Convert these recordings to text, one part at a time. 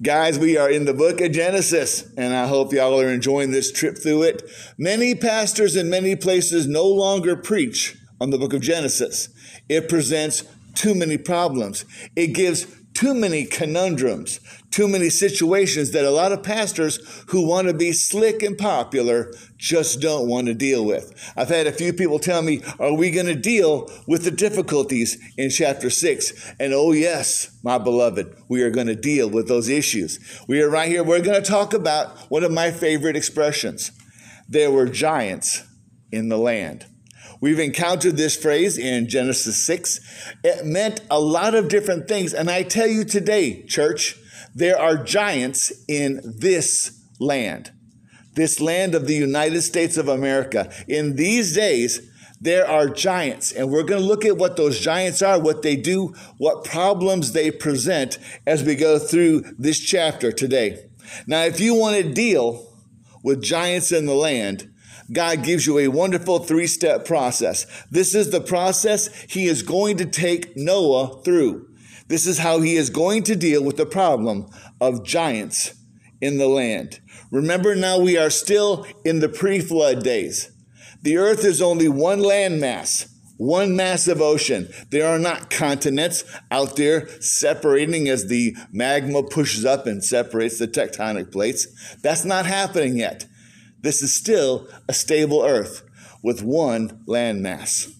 Guys, we are in the book of Genesis, and I hope y'all are enjoying this trip through it. Many pastors in many places no longer preach on the book of Genesis. It presents too many problems. It gives too many conundrums, too many situations that a lot of pastors who want to be slick and popular just don't want to deal with. I've had a few people tell me, Are we going to deal with the difficulties in chapter 6? And oh, yes, my beloved, we are going to deal with those issues. We are right here. We're going to talk about one of my favorite expressions. There were giants in the land. We've encountered this phrase in Genesis 6. It meant a lot of different things. And I tell you today, church, there are giants in this land, this land of the United States of America. In these days, there are giants, and we're going to look at what those giants are, what they do, what problems they present as we go through this chapter today. Now, if you want to deal with giants in the land, God gives you a wonderful three step process. This is the process he is going to take Noah through. This is how he is going to deal with the problem of giants in the land. Remember now, we are still in the pre flood days. The earth is only one landmass, one massive ocean. There are not continents out there separating as the magma pushes up and separates the tectonic plates. That's not happening yet. This is still a stable earth with one landmass.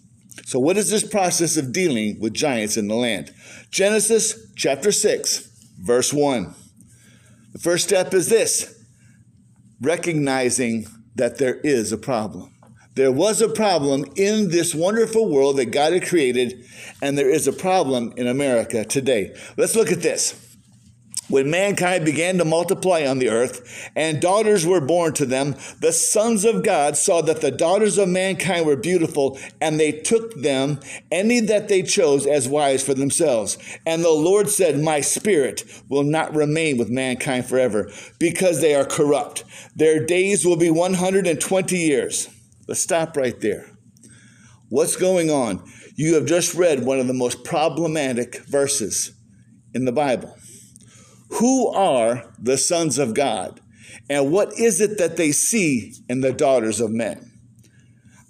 So, what is this process of dealing with giants in the land? Genesis chapter 6, verse 1. The first step is this recognizing that there is a problem. There was a problem in this wonderful world that God had created, and there is a problem in America today. Let's look at this when mankind began to multiply on the earth and daughters were born to them, the sons of God saw that the daughters of mankind were beautiful and they took them, any that they chose, as wives for themselves. And the Lord said, My spirit will not remain with mankind forever because they are corrupt. Their days will be 120 years. Let's stop right there. What's going on? You have just read one of the most problematic verses in the Bible. Who are the sons of God? And what is it that they see in the daughters of men?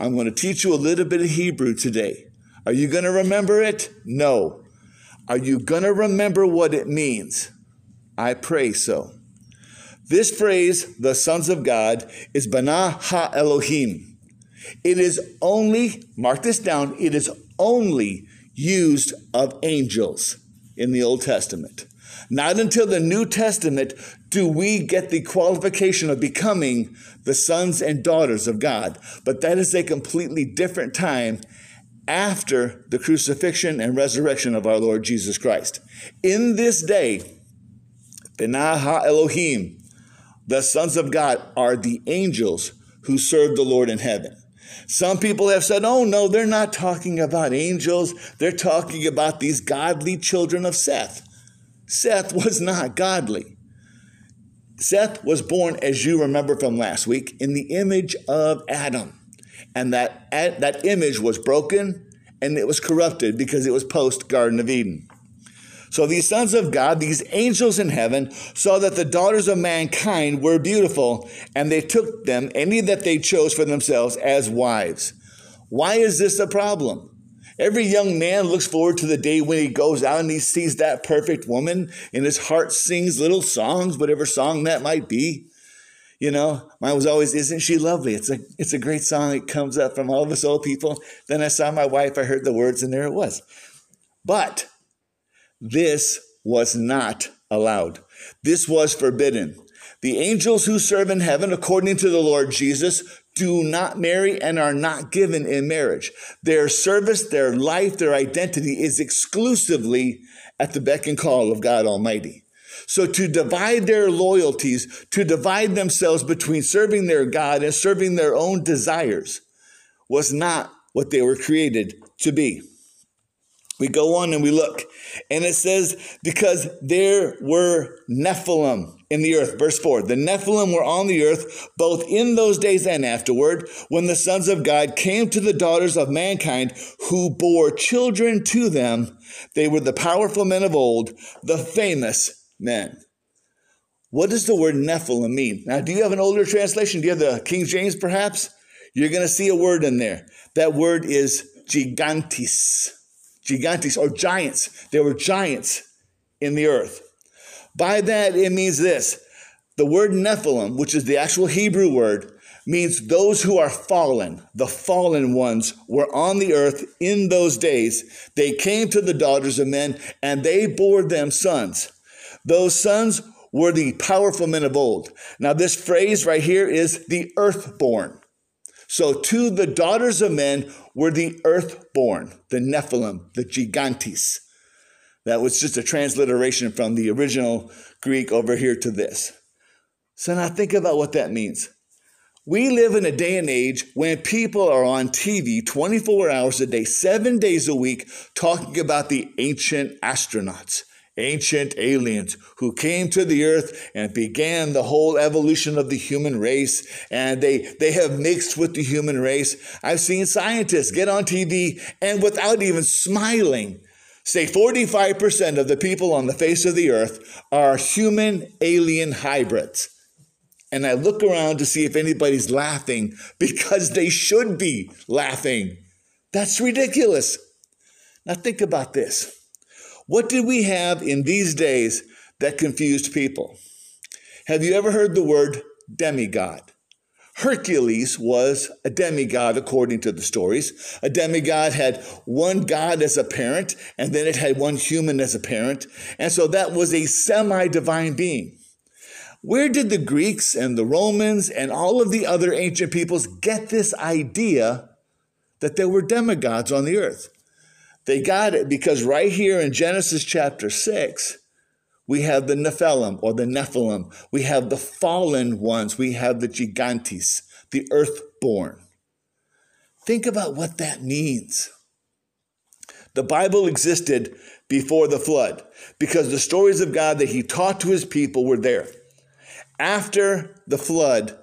I'm going to teach you a little bit of Hebrew today. Are you going to remember it? No. Are you going to remember what it means? I pray so. This phrase, the sons of God, is Bana Ha Elohim. It is only, mark this down, it is only used of angels in the Old Testament. Not until the New Testament do we get the qualification of becoming the sons and daughters of God. But that is a completely different time after the crucifixion and resurrection of our Lord Jesus Christ. In this day, Benaha Elohim, the sons of God, are the angels who serve the Lord in heaven. Some people have said, oh no, they're not talking about angels. They're talking about these godly children of Seth. Seth was not godly. Seth was born, as you remember from last week, in the image of Adam. And that, that image was broken and it was corrupted because it was post Garden of Eden. So these sons of God, these angels in heaven, saw that the daughters of mankind were beautiful, and they took them, any that they chose for themselves, as wives. Why is this a problem? Every young man looks forward to the day when he goes out and he sees that perfect woman and his heart sings little songs, whatever song that might be. You know, mine was always, Isn't she lovely? It's a, it's a great song. It comes up from all of us old people. Then I saw my wife, I heard the words, and there it was. But this was not allowed. This was forbidden. The angels who serve in heaven, according to the Lord Jesus, do not marry and are not given in marriage. Their service, their life, their identity is exclusively at the beck and call of God Almighty. So to divide their loyalties, to divide themselves between serving their God and serving their own desires was not what they were created to be. We go on and we look, and it says, because there were Nephilim in the earth. Verse 4 The Nephilim were on the earth both in those days and afterward, when the sons of God came to the daughters of mankind who bore children to them. They were the powerful men of old, the famous men. What does the word Nephilim mean? Now, do you have an older translation? Do you have the King James perhaps? You're going to see a word in there. That word is gigantes. Gigantes, or giants. There were giants in the earth. By that, it means this the word Nephilim, which is the actual Hebrew word, means those who are fallen. The fallen ones were on the earth in those days. They came to the daughters of men and they bore them sons. Those sons were the powerful men of old. Now, this phrase right here is the earthborn. So, to the daughters of men were the earthborn, the Nephilim, the Gigantes. That was just a transliteration from the original Greek over here to this. So, now think about what that means. We live in a day and age when people are on TV 24 hours a day, seven days a week, talking about the ancient astronauts ancient aliens who came to the earth and began the whole evolution of the human race and they they have mixed with the human race i've seen scientists get on tv and without even smiling say 45% of the people on the face of the earth are human alien hybrids and i look around to see if anybody's laughing because they should be laughing that's ridiculous now think about this what did we have in these days that confused people? Have you ever heard the word demigod? Hercules was a demigod according to the stories. A demigod had one god as a parent, and then it had one human as a parent. And so that was a semi divine being. Where did the Greeks and the Romans and all of the other ancient peoples get this idea that there were demigods on the earth? They got it because right here in Genesis chapter 6, we have the Nephilim or the Nephilim. We have the fallen ones. We have the gigantes, the earthborn. Think about what that means. The Bible existed before the flood because the stories of God that he taught to his people were there. After the flood,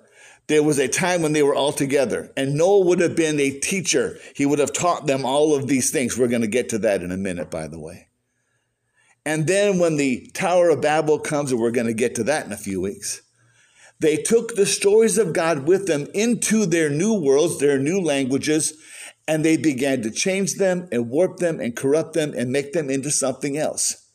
there was a time when they were all together, and Noah would have been a teacher. He would have taught them all of these things. We're going to get to that in a minute, by the way. And then when the Tower of Babel comes, and we're going to get to that in a few weeks, they took the stories of God with them into their new worlds, their new languages, and they began to change them and warp them and corrupt them and make them into something else.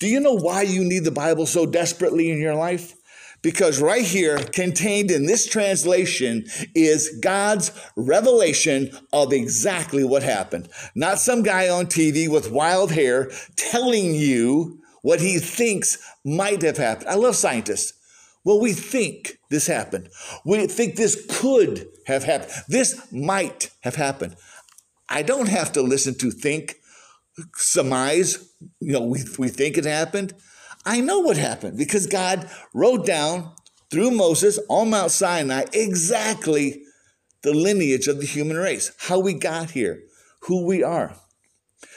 Do you know why you need the Bible so desperately in your life? Because right here, contained in this translation, is God's revelation of exactly what happened. Not some guy on TV with wild hair telling you what he thinks might have happened. I love scientists. Well, we think this happened. We think this could have happened. This might have happened. I don't have to listen to think, surmise, you know, we, we think it happened. I know what happened because God wrote down through Moses on Mount Sinai exactly the lineage of the human race, how we got here, who we are.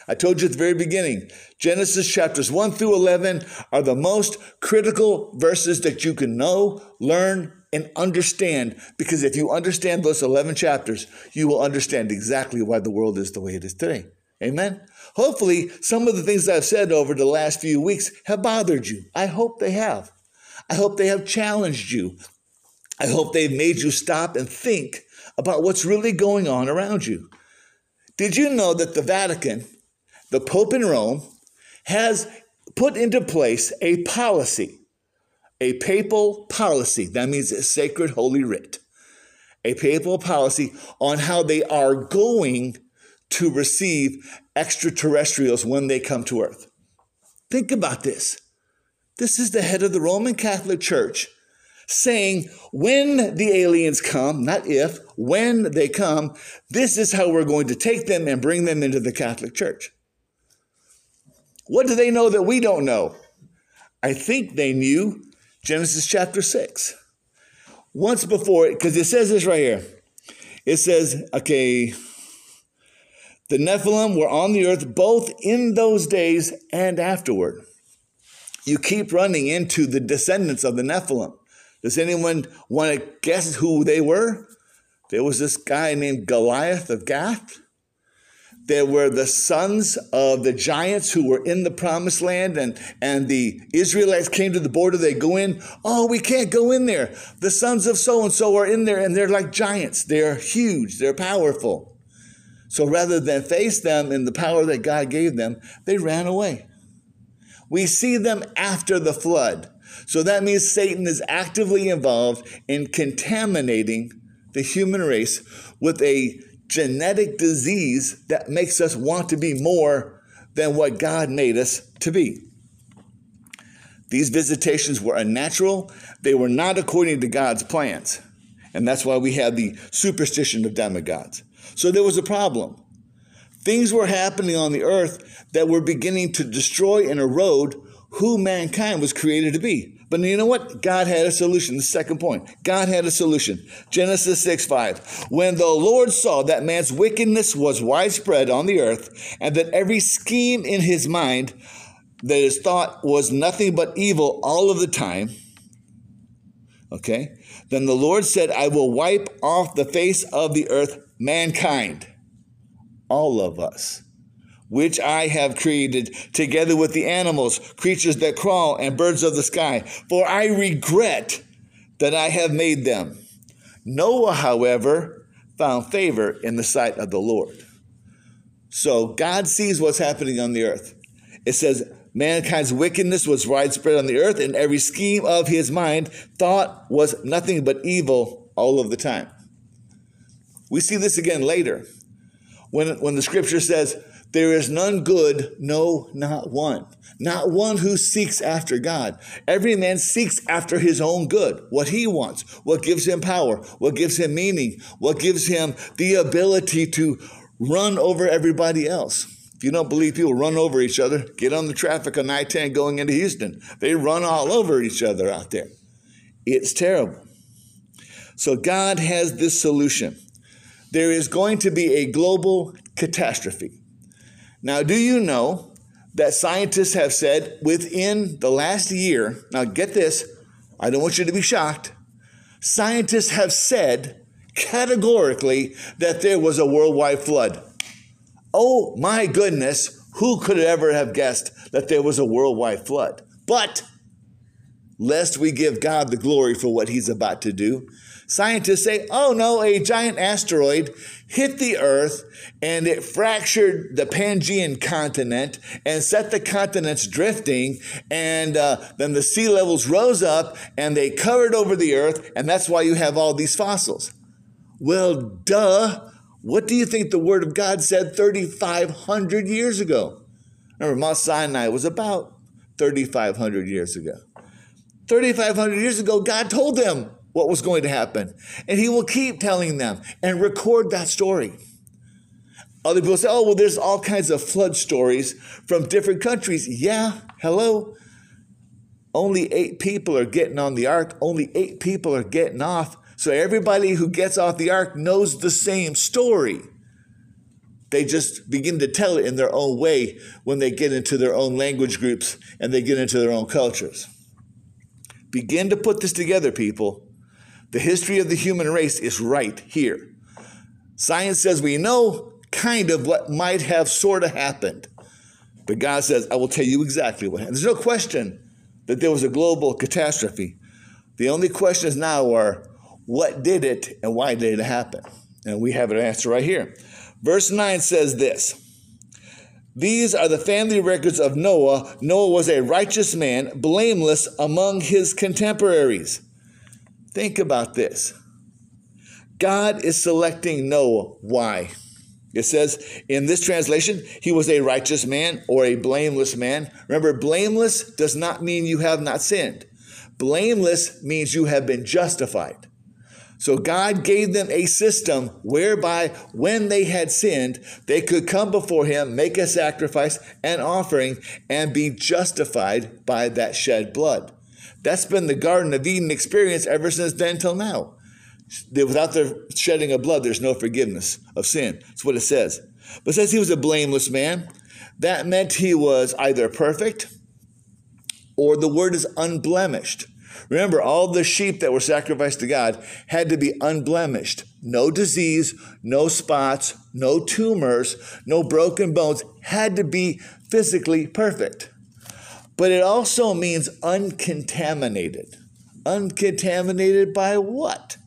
I told you at the very beginning, Genesis chapters 1 through 11 are the most critical verses that you can know, learn, and understand. Because if you understand those 11 chapters, you will understand exactly why the world is the way it is today. Amen. Hopefully, some of the things I've said over the last few weeks have bothered you. I hope they have. I hope they have challenged you. I hope they've made you stop and think about what's really going on around you. Did you know that the Vatican, the Pope in Rome, has put into place a policy, a papal policy, that means a sacred holy writ, a papal policy on how they are going to receive extraterrestrials when they come to Earth. Think about this. This is the head of the Roman Catholic Church saying, when the aliens come, not if, when they come, this is how we're going to take them and bring them into the Catholic Church. What do they know that we don't know? I think they knew Genesis chapter 6. Once before, because it says this right here. It says, okay, the Nephilim were on the earth both in those days and afterward. You keep running into the descendants of the Nephilim. Does anyone want to guess who they were? There was this guy named Goliath of Gath. there were the sons of the giants who were in the promised land and, and the Israelites came to the border. They go in. Oh, we can't go in there. The sons of so and so are in there and they're like giants. They're huge. They're powerful. So rather than face them in the power that God gave them, they ran away. We see them after the flood. So that means Satan is actively involved in contaminating the human race with a genetic disease that makes us want to be more than what God made us to be. These visitations were unnatural, they were not according to God's plans. And that's why we have the superstition of demigods. So there was a problem. Things were happening on the earth that were beginning to destroy and erode who mankind was created to be. But you know what? God had a solution. The second point. God had a solution. Genesis 6 5. When the Lord saw that man's wickedness was widespread on the earth, and that every scheme in his mind that his thought was nothing but evil all of the time, okay, then the Lord said, I will wipe off the face of the earth mankind, all of us which I have created, together with the animals, creatures that crawl, and birds of the sky. For I regret that I have made them. Noah, however, found favor in the sight of the Lord. So God sees what's happening on the earth. It says, Mankind's wickedness was widespread on the earth, and every scheme of his mind thought was nothing but evil all of the time. We see this again later when, when the scripture says, there is none good, no, not one. Not one who seeks after God. Every man seeks after his own good, what he wants, what gives him power, what gives him meaning, what gives him the ability to run over everybody else. If you don't believe people run over each other, get on the traffic on I 10 going into Houston. They run all over each other out there. It's terrible. So God has this solution. There is going to be a global catastrophe. Now, do you know that scientists have said within the last year, now get this, I don't want you to be shocked. Scientists have said categorically that there was a worldwide flood. Oh my goodness, who could ever have guessed that there was a worldwide flood? But lest we give God the glory for what he's about to do, Scientists say, oh no, a giant asteroid hit the earth and it fractured the Pangaean continent and set the continents drifting. And uh, then the sea levels rose up and they covered over the earth. And that's why you have all these fossils. Well, duh. What do you think the Word of God said 3,500 years ago? Remember, Mount Sinai was about 3,500 years ago. 3,500 years ago, God told them what was going to happen. And he will keep telling them and record that story. Other people say, oh, well, there's all kinds of flood stories from different countries. Yeah, hello. Only eight people are getting on the ark, only eight people are getting off. So everybody who gets off the ark knows the same story. They just begin to tell it in their own way when they get into their own language groups and they get into their own cultures. Begin to put this together, people the history of the human race is right here. Science says we know kind of what might have sort of happened. But God says, I will tell you exactly what happened. There's no question that there was a global catastrophe. The only questions now are what did it and why did it happen? And we have an answer right here. Verse 9 says this These are the family records of Noah. Noah was a righteous man, blameless among his contemporaries. Think about this. God is selecting Noah. Why? It says in this translation, he was a righteous man or a blameless man. Remember, blameless does not mean you have not sinned. Blameless means you have been justified. So God gave them a system whereby when they had sinned, they could come before him, make a sacrifice and offering, and be justified by that shed blood. That's been the Garden of Eden experience ever since then till now. Without the shedding of blood, there's no forgiveness of sin. That's what it says. But it says he was a blameless man. That meant he was either perfect or the word is unblemished. Remember, all the sheep that were sacrificed to God had to be unblemished. No disease, no spots, no tumors, no broken bones, had to be physically perfect. But it also means uncontaminated. Uncontaminated by what?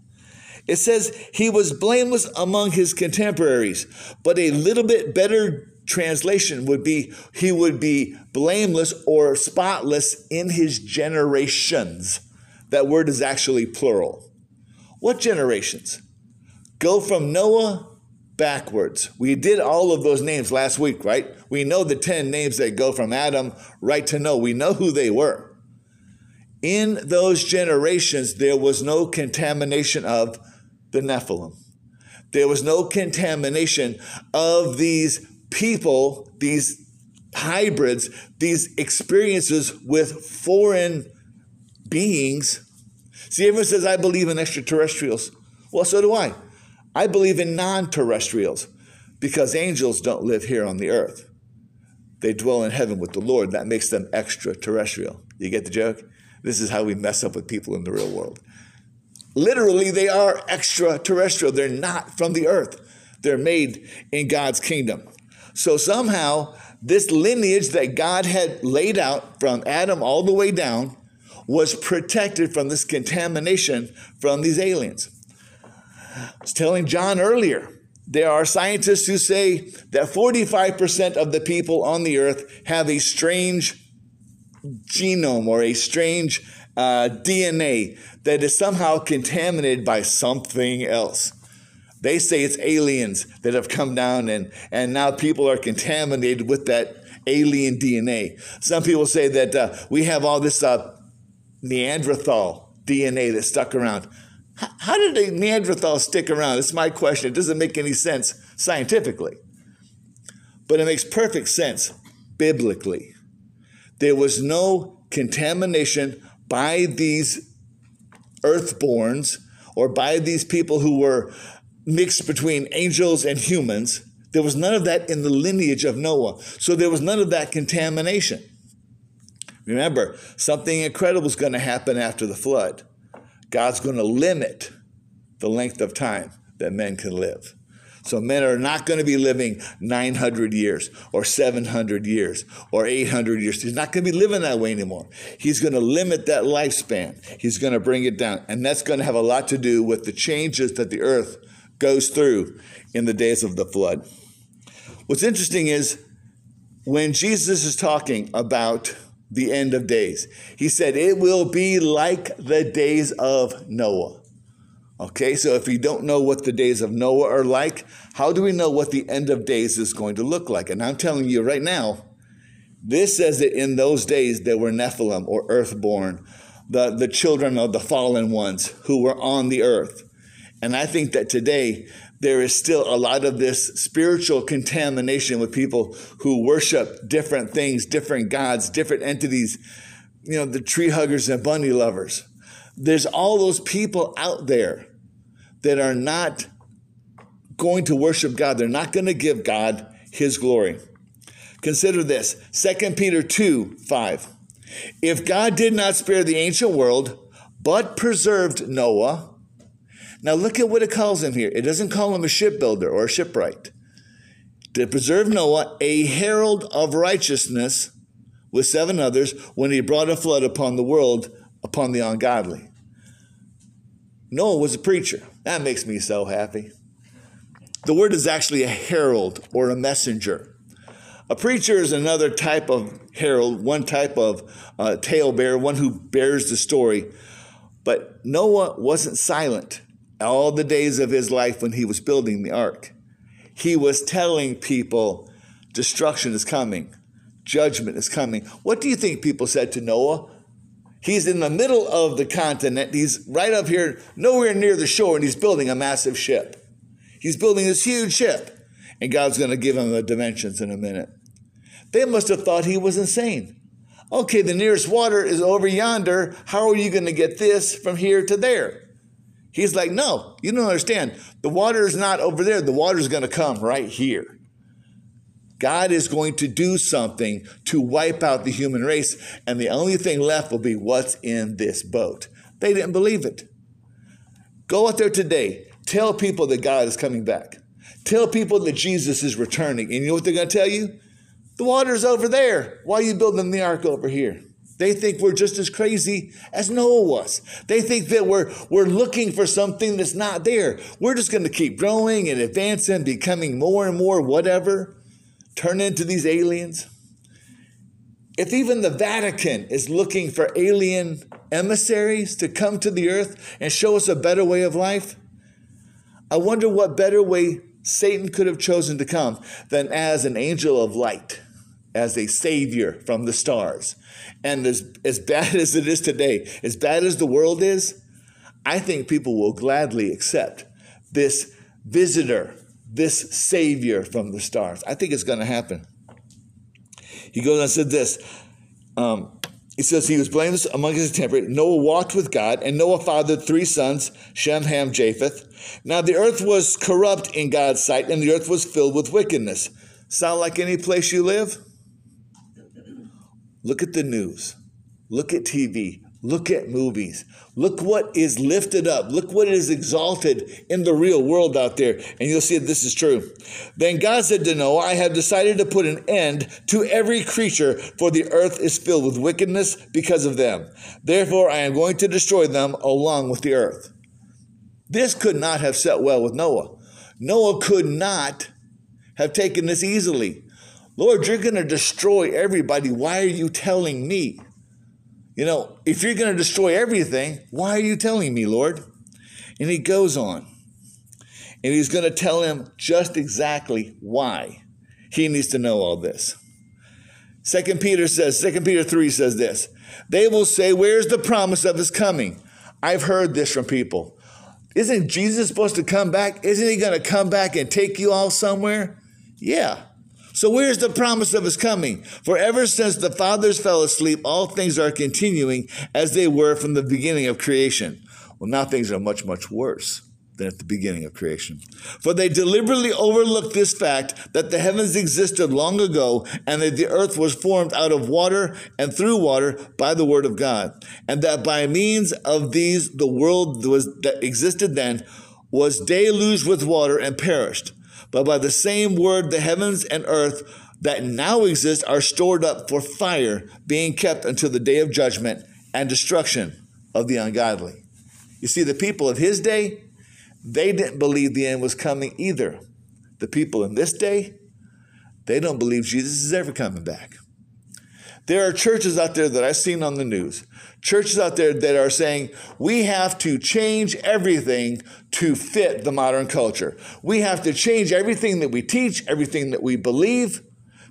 It says he was blameless among his contemporaries, but a little bit better translation would be he would be blameless or spotless in his generations. That word is actually plural. What generations? Go from Noah backwards. We did all of those names last week, right? We know the 10 names that go from Adam right to Noah. We know who they were. In those generations, there was no contamination of the Nephilim. There was no contamination of these people, these hybrids, these experiences with foreign beings. See, everyone says, I believe in extraterrestrials. Well, so do I. I believe in non terrestrials because angels don't live here on the earth. They dwell in heaven with the Lord. That makes them extraterrestrial. You get the joke? This is how we mess up with people in the real world. Literally, they are extraterrestrial. They're not from the earth, they're made in God's kingdom. So somehow, this lineage that God had laid out from Adam all the way down was protected from this contamination from these aliens. I was telling John earlier, there are scientists who say that 45% of the people on the earth have a strange genome or a strange uh, DNA that is somehow contaminated by something else. They say it's aliens that have come down and, and now people are contaminated with that alien DNA. Some people say that uh, we have all this uh, Neanderthal DNA that stuck around. How did the Neanderthal stick around? It's my question. It doesn't make any sense scientifically, but it makes perfect sense biblically. There was no contamination by these earthborns or by these people who were mixed between angels and humans. There was none of that in the lineage of Noah. So there was none of that contamination. Remember, something incredible is going to happen after the flood. God's going to limit the length of time that men can live. So men are not going to be living 900 years or 700 years or 800 years. He's not going to be living that way anymore. He's going to limit that lifespan. He's going to bring it down. And that's going to have a lot to do with the changes that the earth goes through in the days of the flood. What's interesting is when Jesus is talking about the end of days, he said, It will be like the days of Noah. Okay, so if you don't know what the days of Noah are like, how do we know what the end of days is going to look like? And I'm telling you right now, this says that in those days there were Nephilim or earthborn, the, the children of the fallen ones who were on the earth. And I think that today there is still a lot of this spiritual contamination with people who worship different things, different gods, different entities, you know, the tree huggers and bunny lovers there's all those people out there that are not going to worship God. They're not going to give God his glory. Consider this 2 Peter 2 5. If God did not spare the ancient world, but preserved Noah, now look at what it calls him here. It doesn't call him a shipbuilder or a shipwright. To preserve Noah, a herald of righteousness with seven others, when he brought a flood upon the world upon the ungodly. Noah was a preacher. That makes me so happy. The word is actually a herald or a messenger. A preacher is another type of herald, one type of uh, talebearer, one who bears the story. But Noah wasn't silent all the days of his life when he was building the ark. He was telling people destruction is coming, judgment is coming. What do you think people said to Noah He's in the middle of the continent. He's right up here, nowhere near the shore, and he's building a massive ship. He's building this huge ship, and God's going to give him the dimensions in a minute. They must have thought he was insane. Okay, the nearest water is over yonder. How are you going to get this from here to there? He's like, no, you don't understand. The water is not over there. The water is going to come right here. God is going to do something to wipe out the human race, and the only thing left will be what's in this boat. They didn't believe it. Go out there today, tell people that God is coming back. Tell people that Jesus is returning. And you know what they're going to tell you? The water's over there. Why are you building the ark over here? They think we're just as crazy as Noah was. They think that we're, we're looking for something that's not there. We're just going to keep growing and advancing, becoming more and more whatever, turn into these aliens. If even the Vatican is looking for alien emissaries to come to the earth and show us a better way of life, I wonder what better way Satan could have chosen to come than as an angel of light, as a savior from the stars. And as, as bad as it is today, as bad as the world is, I think people will gladly accept this visitor, this savior from the stars. I think it's going to happen. He goes and said this. Um, he says he was blameless among his contemporaries. Noah walked with God, and Noah fathered three sons, Shem, Ham, Japheth. Now the earth was corrupt in God's sight, and the earth was filled with wickedness. Sound like any place you live? Look at the news. Look at TV. Look at movies. Look what is lifted up. Look what is exalted in the real world out there. And you'll see that this is true. Then God said to Noah, I have decided to put an end to every creature, for the earth is filled with wickedness because of them. Therefore, I am going to destroy them along with the earth. This could not have set well with Noah. Noah could not have taken this easily. Lord, you're going to destroy everybody. Why are you telling me? You know, if you're going to destroy everything, why are you telling me, Lord? And he goes on. And he's going to tell him just exactly why he needs to know all this. Second Peter says, Second Peter 3 says this. They will say, Where's the promise of his coming? I've heard this from people. Isn't Jesus supposed to come back? Isn't he going to come back and take you all somewhere? Yeah. So where's the promise of his coming? For ever since the fathers fell asleep, all things are continuing as they were from the beginning of creation. Well, now things are much, much worse than at the beginning of creation. For they deliberately overlooked this fact that the heavens existed long ago and that the earth was formed out of water and through water by the word of God. And that by means of these, the world was, that existed then was deluged with water and perished. But by the same word, the heavens and earth that now exist are stored up for fire, being kept until the day of judgment and destruction of the ungodly. You see, the people of his day, they didn't believe the end was coming either. The people in this day, they don't believe Jesus is ever coming back. There are churches out there that I've seen on the news, churches out there that are saying we have to change everything to fit the modern culture. We have to change everything that we teach, everything that we believe,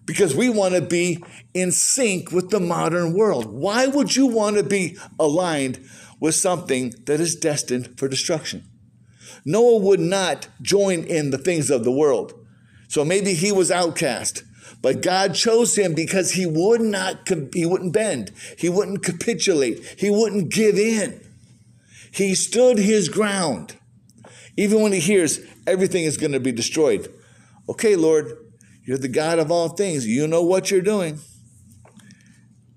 because we want to be in sync with the modern world. Why would you want to be aligned with something that is destined for destruction? Noah would not join in the things of the world. So maybe he was outcast. But God chose him because he would not, he wouldn't bend. He wouldn't capitulate. He wouldn't give in. He stood his ground. Even when he hears everything is going to be destroyed. Okay, Lord, you're the God of all things. You know what you're doing.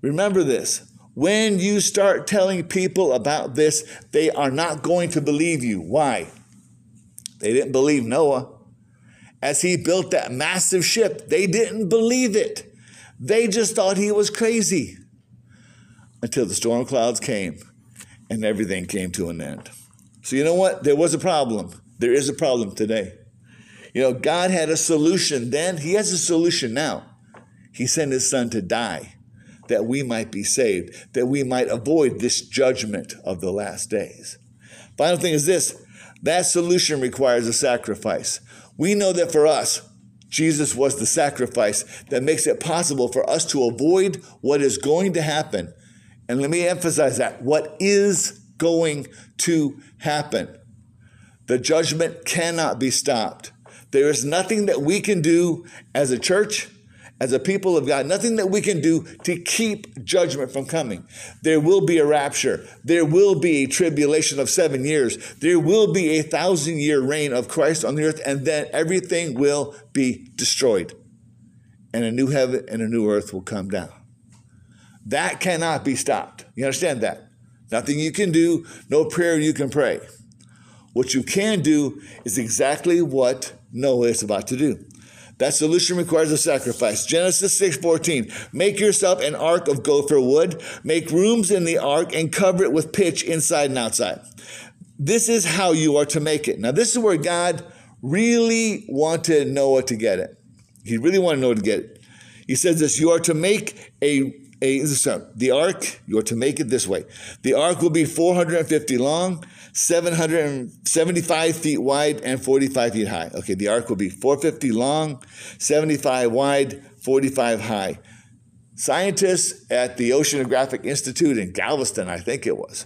Remember this. When you start telling people about this, they are not going to believe you. Why? They didn't believe Noah as he built that massive ship. They didn't believe it. They just thought he was crazy until the storm clouds came and everything came to an end. So, you know what? There was a problem. There is a problem today. You know, God had a solution then, He has a solution now. He sent His Son to die that we might be saved, that we might avoid this judgment of the last days. Final thing is this that solution requires a sacrifice. We know that for us, Jesus was the sacrifice that makes it possible for us to avoid what is going to happen. And let me emphasize that what is going to happen. The judgment cannot be stopped. There is nothing that we can do as a church as a people of God, nothing that we can do to keep judgment from coming. There will be a rapture. There will be a tribulation of seven years. There will be a thousand year reign of Christ on the earth, and then everything will be destroyed. and a new heaven and a new earth will come down. That cannot be stopped. You understand that? Nothing you can do, no prayer you can pray. What you can do is exactly what Noah is about to do. That solution requires a sacrifice. Genesis 6:14. Make yourself an ark of gopher wood, make rooms in the ark and cover it with pitch inside and outside. This is how you are to make it. Now this is where God really wanted Noah to get it. He really wanted Noah to get it. He says this, you are to make a a, the ark, you are to make it this way. The ark will be 450 long, 775 feet wide, and 45 feet high. Okay, the ark will be 450 long, 75 wide, 45 high. Scientists at the Oceanographic Institute in Galveston, I think it was,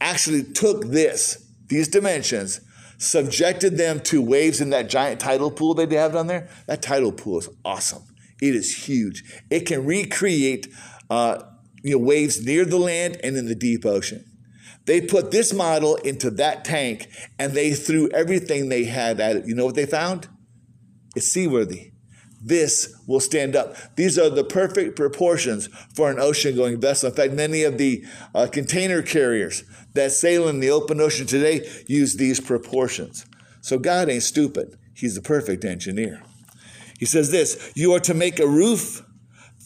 actually took this, these dimensions, subjected them to waves in that giant tidal pool they have down there. That tidal pool is awesome. It is huge. It can recreate uh, you know, waves near the land and in the deep ocean. They put this model into that tank and they threw everything they had at it. You know what they found? It's seaworthy. This will stand up. These are the perfect proportions for an ocean going vessel. In fact, many of the uh, container carriers that sail in the open ocean today use these proportions. So God ain't stupid. He's the perfect engineer. He says this You are to make a roof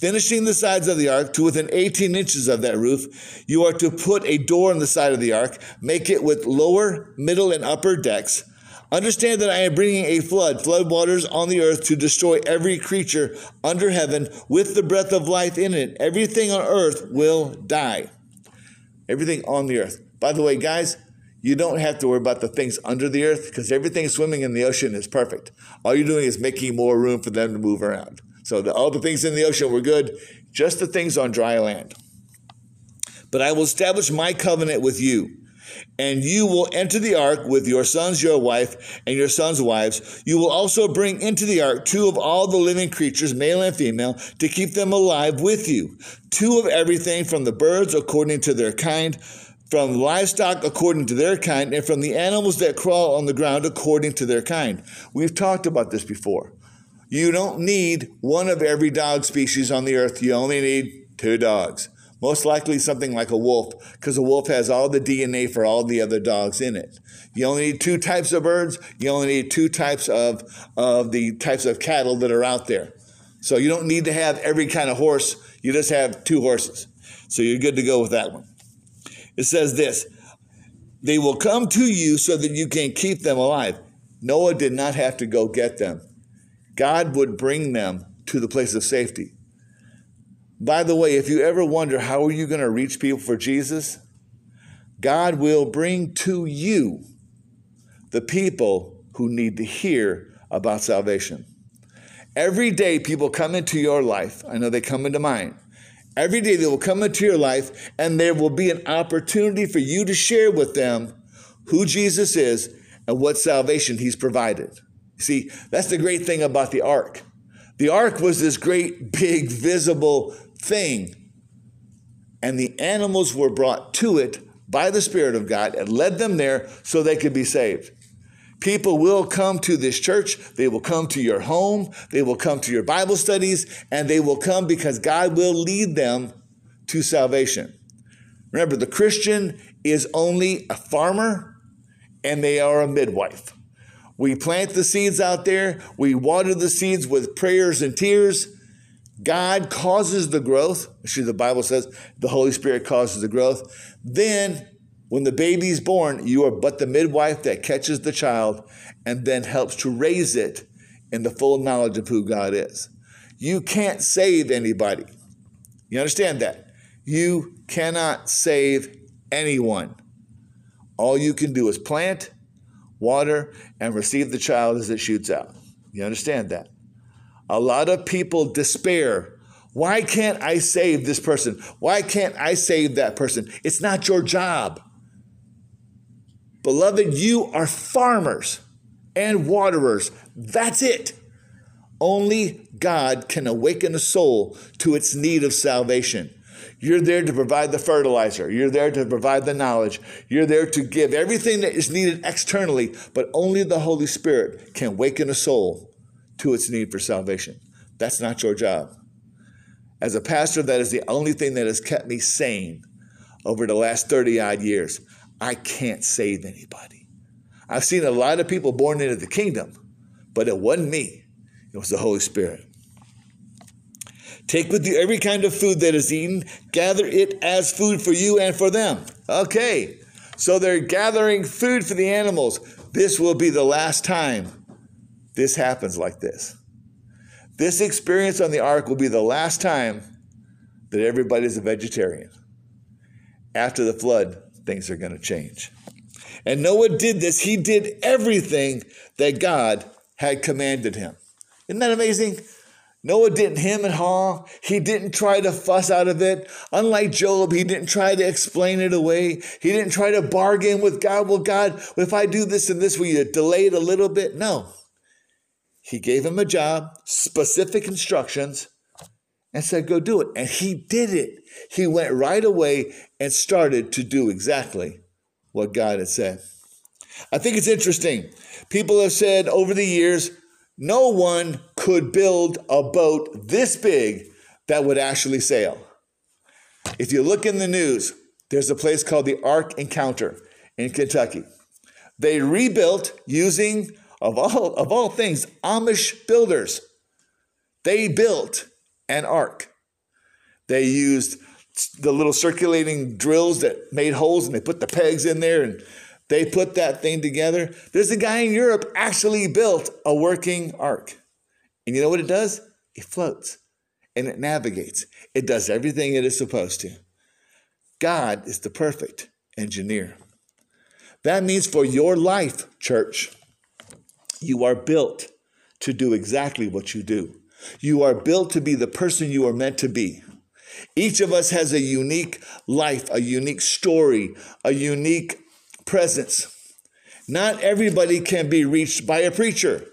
finishing the sides of the ark to within 18 inches of that roof. You are to put a door on the side of the ark, make it with lower, middle, and upper decks. Understand that I am bringing a flood, flood waters on the earth to destroy every creature under heaven with the breath of life in it. Everything on earth will die. Everything on the earth. By the way, guys, you don't have to worry about the things under the earth because everything swimming in the ocean is perfect. All you're doing is making more room for them to move around. So the, all the things in the ocean were good, just the things on dry land. But I will establish my covenant with you, and you will enter the ark with your sons, your wife, and your sons' wives. You will also bring into the ark two of all the living creatures, male and female, to keep them alive with you. Two of everything from the birds according to their kind from livestock according to their kind, and from the animals that crawl on the ground according to their kind. We've talked about this before. You don't need one of every dog species on the earth. You only need two dogs. Most likely something like a wolf, because a wolf has all the DNA for all the other dogs in it. You only need two types of birds. You only need two types of, of the types of cattle that are out there. So you don't need to have every kind of horse. You just have two horses. So you're good to go with that one. It says this They will come to you so that you can keep them alive. Noah did not have to go get them, God would bring them to the place of safety. By the way, if you ever wonder how are you going to reach people for Jesus, God will bring to you the people who need to hear about salvation. Every day, people come into your life. I know they come into mine. Every day they will come into your life and there will be an opportunity for you to share with them who Jesus is and what salvation he's provided. See, that's the great thing about the ark. The ark was this great, big, visible thing. And the animals were brought to it by the Spirit of God and led them there so they could be saved. People will come to this church. They will come to your home. They will come to your Bible studies and they will come because God will lead them to salvation. Remember, the Christian is only a farmer and they are a midwife. We plant the seeds out there. We water the seeds with prayers and tears. God causes the growth. Actually, the Bible says the Holy Spirit causes the growth. Then when the baby is born, you are but the midwife that catches the child and then helps to raise it in the full knowledge of who God is. You can't save anybody. You understand that? You cannot save anyone. All you can do is plant, water, and receive the child as it shoots out. You understand that? A lot of people despair. Why can't I save this person? Why can't I save that person? It's not your job. Beloved, you are farmers and waterers. That's it. Only God can awaken a soul to its need of salvation. You're there to provide the fertilizer. You're there to provide the knowledge. You're there to give everything that is needed externally, but only the Holy Spirit can awaken a soul to its need for salvation. That's not your job. As a pastor, that is the only thing that has kept me sane over the last 30 odd years. I can't save anybody. I've seen a lot of people born into the kingdom, but it wasn't me, it was the Holy Spirit. Take with you every kind of food that is eaten, gather it as food for you and for them. Okay, so they're gathering food for the animals. This will be the last time this happens like this. This experience on the ark will be the last time that everybody's a vegetarian. After the flood, things are going to change. And Noah did this. He did everything that God had commanded him. Isn't that amazing? Noah didn't him and haw. He didn't try to fuss out of it. Unlike Job, he didn't try to explain it away. He didn't try to bargain with God. Well, God, if I do this and this, will you delay it a little bit? No. He gave him a job, specific instructions, and said, go do it. And he did it. He went right away and started to do exactly what God had said. I think it's interesting. People have said over the years, no one could build a boat this big that would actually sail. If you look in the news, there's a place called the Ark Encounter in Kentucky. They rebuilt using, of all, of all things, Amish builders. They built an ark. They used the little circulating drills that made holes and they put the pegs in there and they put that thing together. There's a guy in Europe actually built a working ark. And you know what it does? It floats and it navigates. It does everything it is supposed to. God is the perfect engineer. That means for your life, church, you are built to do exactly what you do. You are built to be the person you are meant to be. Each of us has a unique life, a unique story, a unique presence. Not everybody can be reached by a preacher.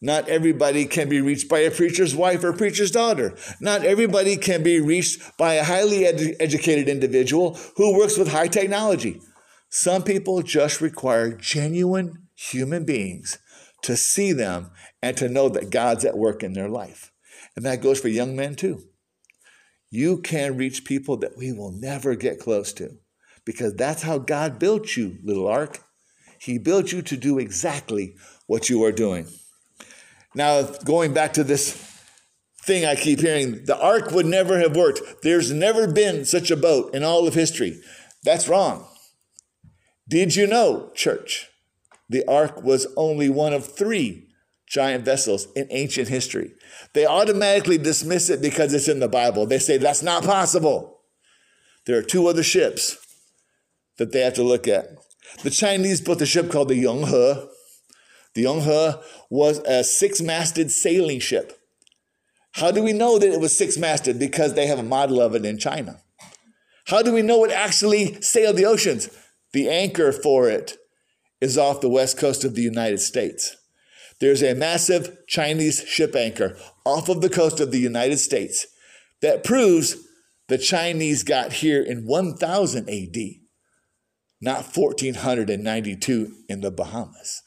Not everybody can be reached by a preacher's wife or preacher's daughter. Not everybody can be reached by a highly ed- educated individual who works with high technology. Some people just require genuine human beings to see them and to know that God's at work in their life. And that goes for young men too. You can reach people that we will never get close to because that's how God built you, little ark. He built you to do exactly what you are doing. Now, going back to this thing I keep hearing, the ark would never have worked. There's never been such a boat in all of history. That's wrong. Did you know, church, the ark was only one of three giant vessels in ancient history? They automatically dismiss it because it's in the Bible. They say that's not possible. There are two other ships that they have to look at. The Chinese built a ship called the Yonghe. The Yonghe was a six masted sailing ship. How do we know that it was six masted? Because they have a model of it in China. How do we know it actually sailed the oceans? The anchor for it is off the west coast of the United States. There's a massive Chinese ship anchor off of the coast of the United States that proves the Chinese got here in 1000 AD not 1492 in the Bahamas.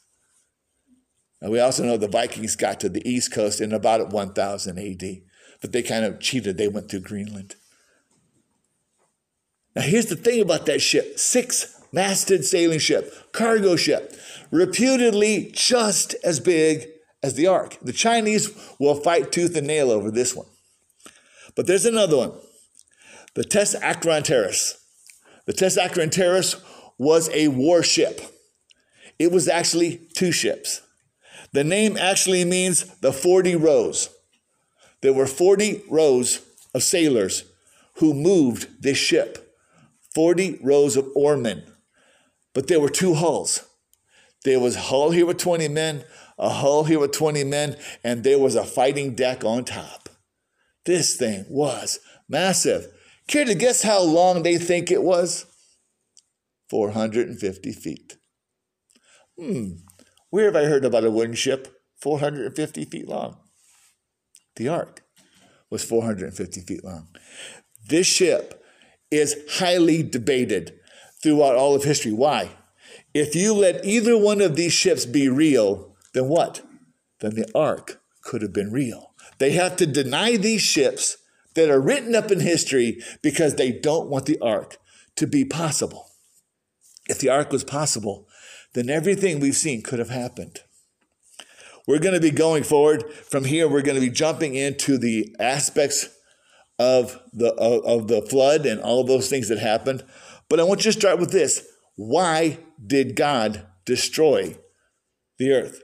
And we also know the Vikings got to the East Coast in about 1000 AD, but they kind of cheated. They went through Greenland. Now, here's the thing about that ship six masted sailing ship, cargo ship, reputedly just as big as the Ark. The Chinese will fight tooth and nail over this one. But there's another one the Tessarakonteres. The Tessarakonteres was a warship. It was actually two ships. The name actually means the 40 rows. There were 40 rows of sailors who moved this ship, 40 rows of oarmen. But there were two hulls. There was hull here with 20 men, a hull here with 20 men, and there was a fighting deck on top. This thing was massive. Care to guess how long they think it was? 450 feet. Hmm, where have I heard about a wooden ship 450 feet long? The ark was 450 feet long. This ship is highly debated throughout all of history. Why? If you let either one of these ships be real, then what? Then the ark could have been real. They have to deny these ships that are written up in history because they don't want the ark to be possible. If the ark was possible, then everything we've seen could have happened. We're going to be going forward from here. We're going to be jumping into the aspects of the of, of the flood and all those things that happened. But I want you to start with this: Why did God destroy the earth?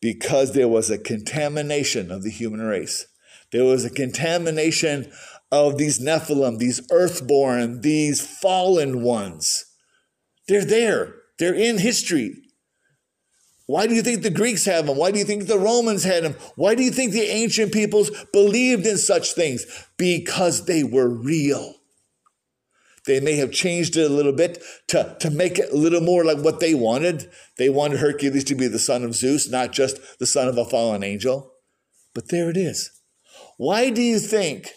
Because there was a contamination of the human race. There was a contamination of these Nephilim, these earthborn, these fallen ones. They're there. They're in history. Why do you think the Greeks have them? Why do you think the Romans had them? Why do you think the ancient peoples believed in such things? Because they were real. They may have changed it a little bit to, to make it a little more like what they wanted. They wanted Hercules to be the son of Zeus, not just the son of a fallen angel. But there it is. Why do you think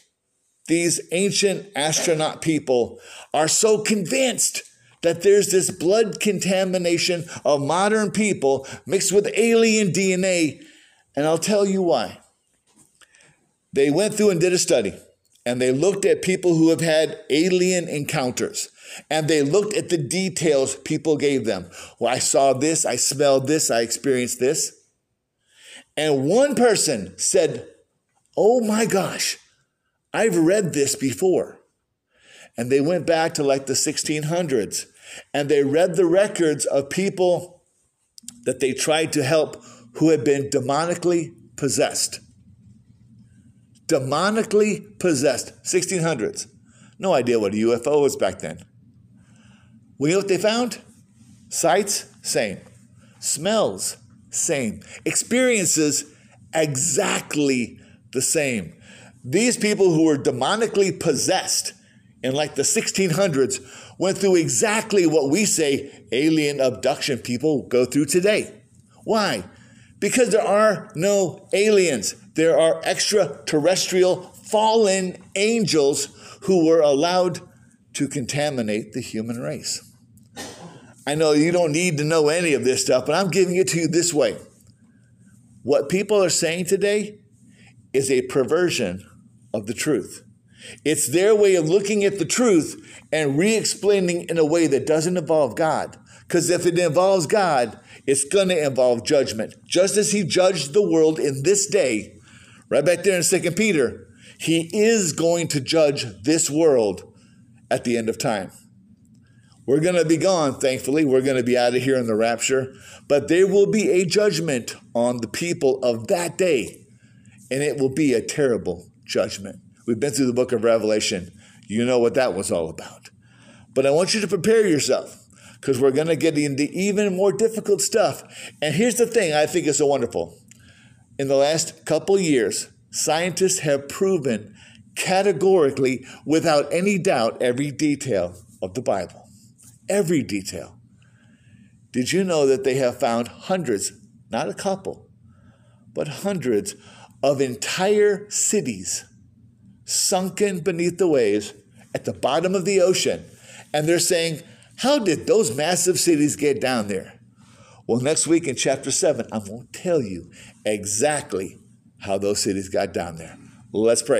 these ancient astronaut people are so convinced that there's this blood contamination of modern people mixed with alien DNA. And I'll tell you why. They went through and did a study, and they looked at people who have had alien encounters. And they looked at the details people gave them. Well, I saw this, I smelled this, I experienced this. And one person said, Oh my gosh, I've read this before. And they went back to like the 1600s and they read the records of people that they tried to help who had been demonically possessed. Demonically possessed, 1600s. No idea what a UFO was back then. We know what they found? Sights, same. Smells, same. Experiences, exactly the same. These people who were demonically possessed in like the 1600s went through exactly what we say alien abduction people go through today. Why? Because there are no aliens. There are extraterrestrial fallen angels who were allowed to contaminate the human race. I know you don't need to know any of this stuff, but I'm giving it to you this way. What people are saying today is a perversion of the truth. It's their way of looking at the truth and re explaining in a way that doesn't involve God. Because if it involves God, it's going to involve judgment. Just as he judged the world in this day, right back there in 2 Peter, he is going to judge this world at the end of time. We're going to be gone, thankfully. We're going to be out of here in the rapture. But there will be a judgment on the people of that day, and it will be a terrible judgment. We've been through the book of Revelation. You know what that was all about. But I want you to prepare yourself because we're going to get into even more difficult stuff. And here's the thing I think is so wonderful. In the last couple years, scientists have proven categorically, without any doubt, every detail of the Bible. Every detail. Did you know that they have found hundreds, not a couple, but hundreds of entire cities sunken beneath the waves at the bottom of the ocean. And they're saying, How did those massive cities get down there? Well, next week in chapter 7, I'm going to tell you exactly how those cities got down there. Let's pray.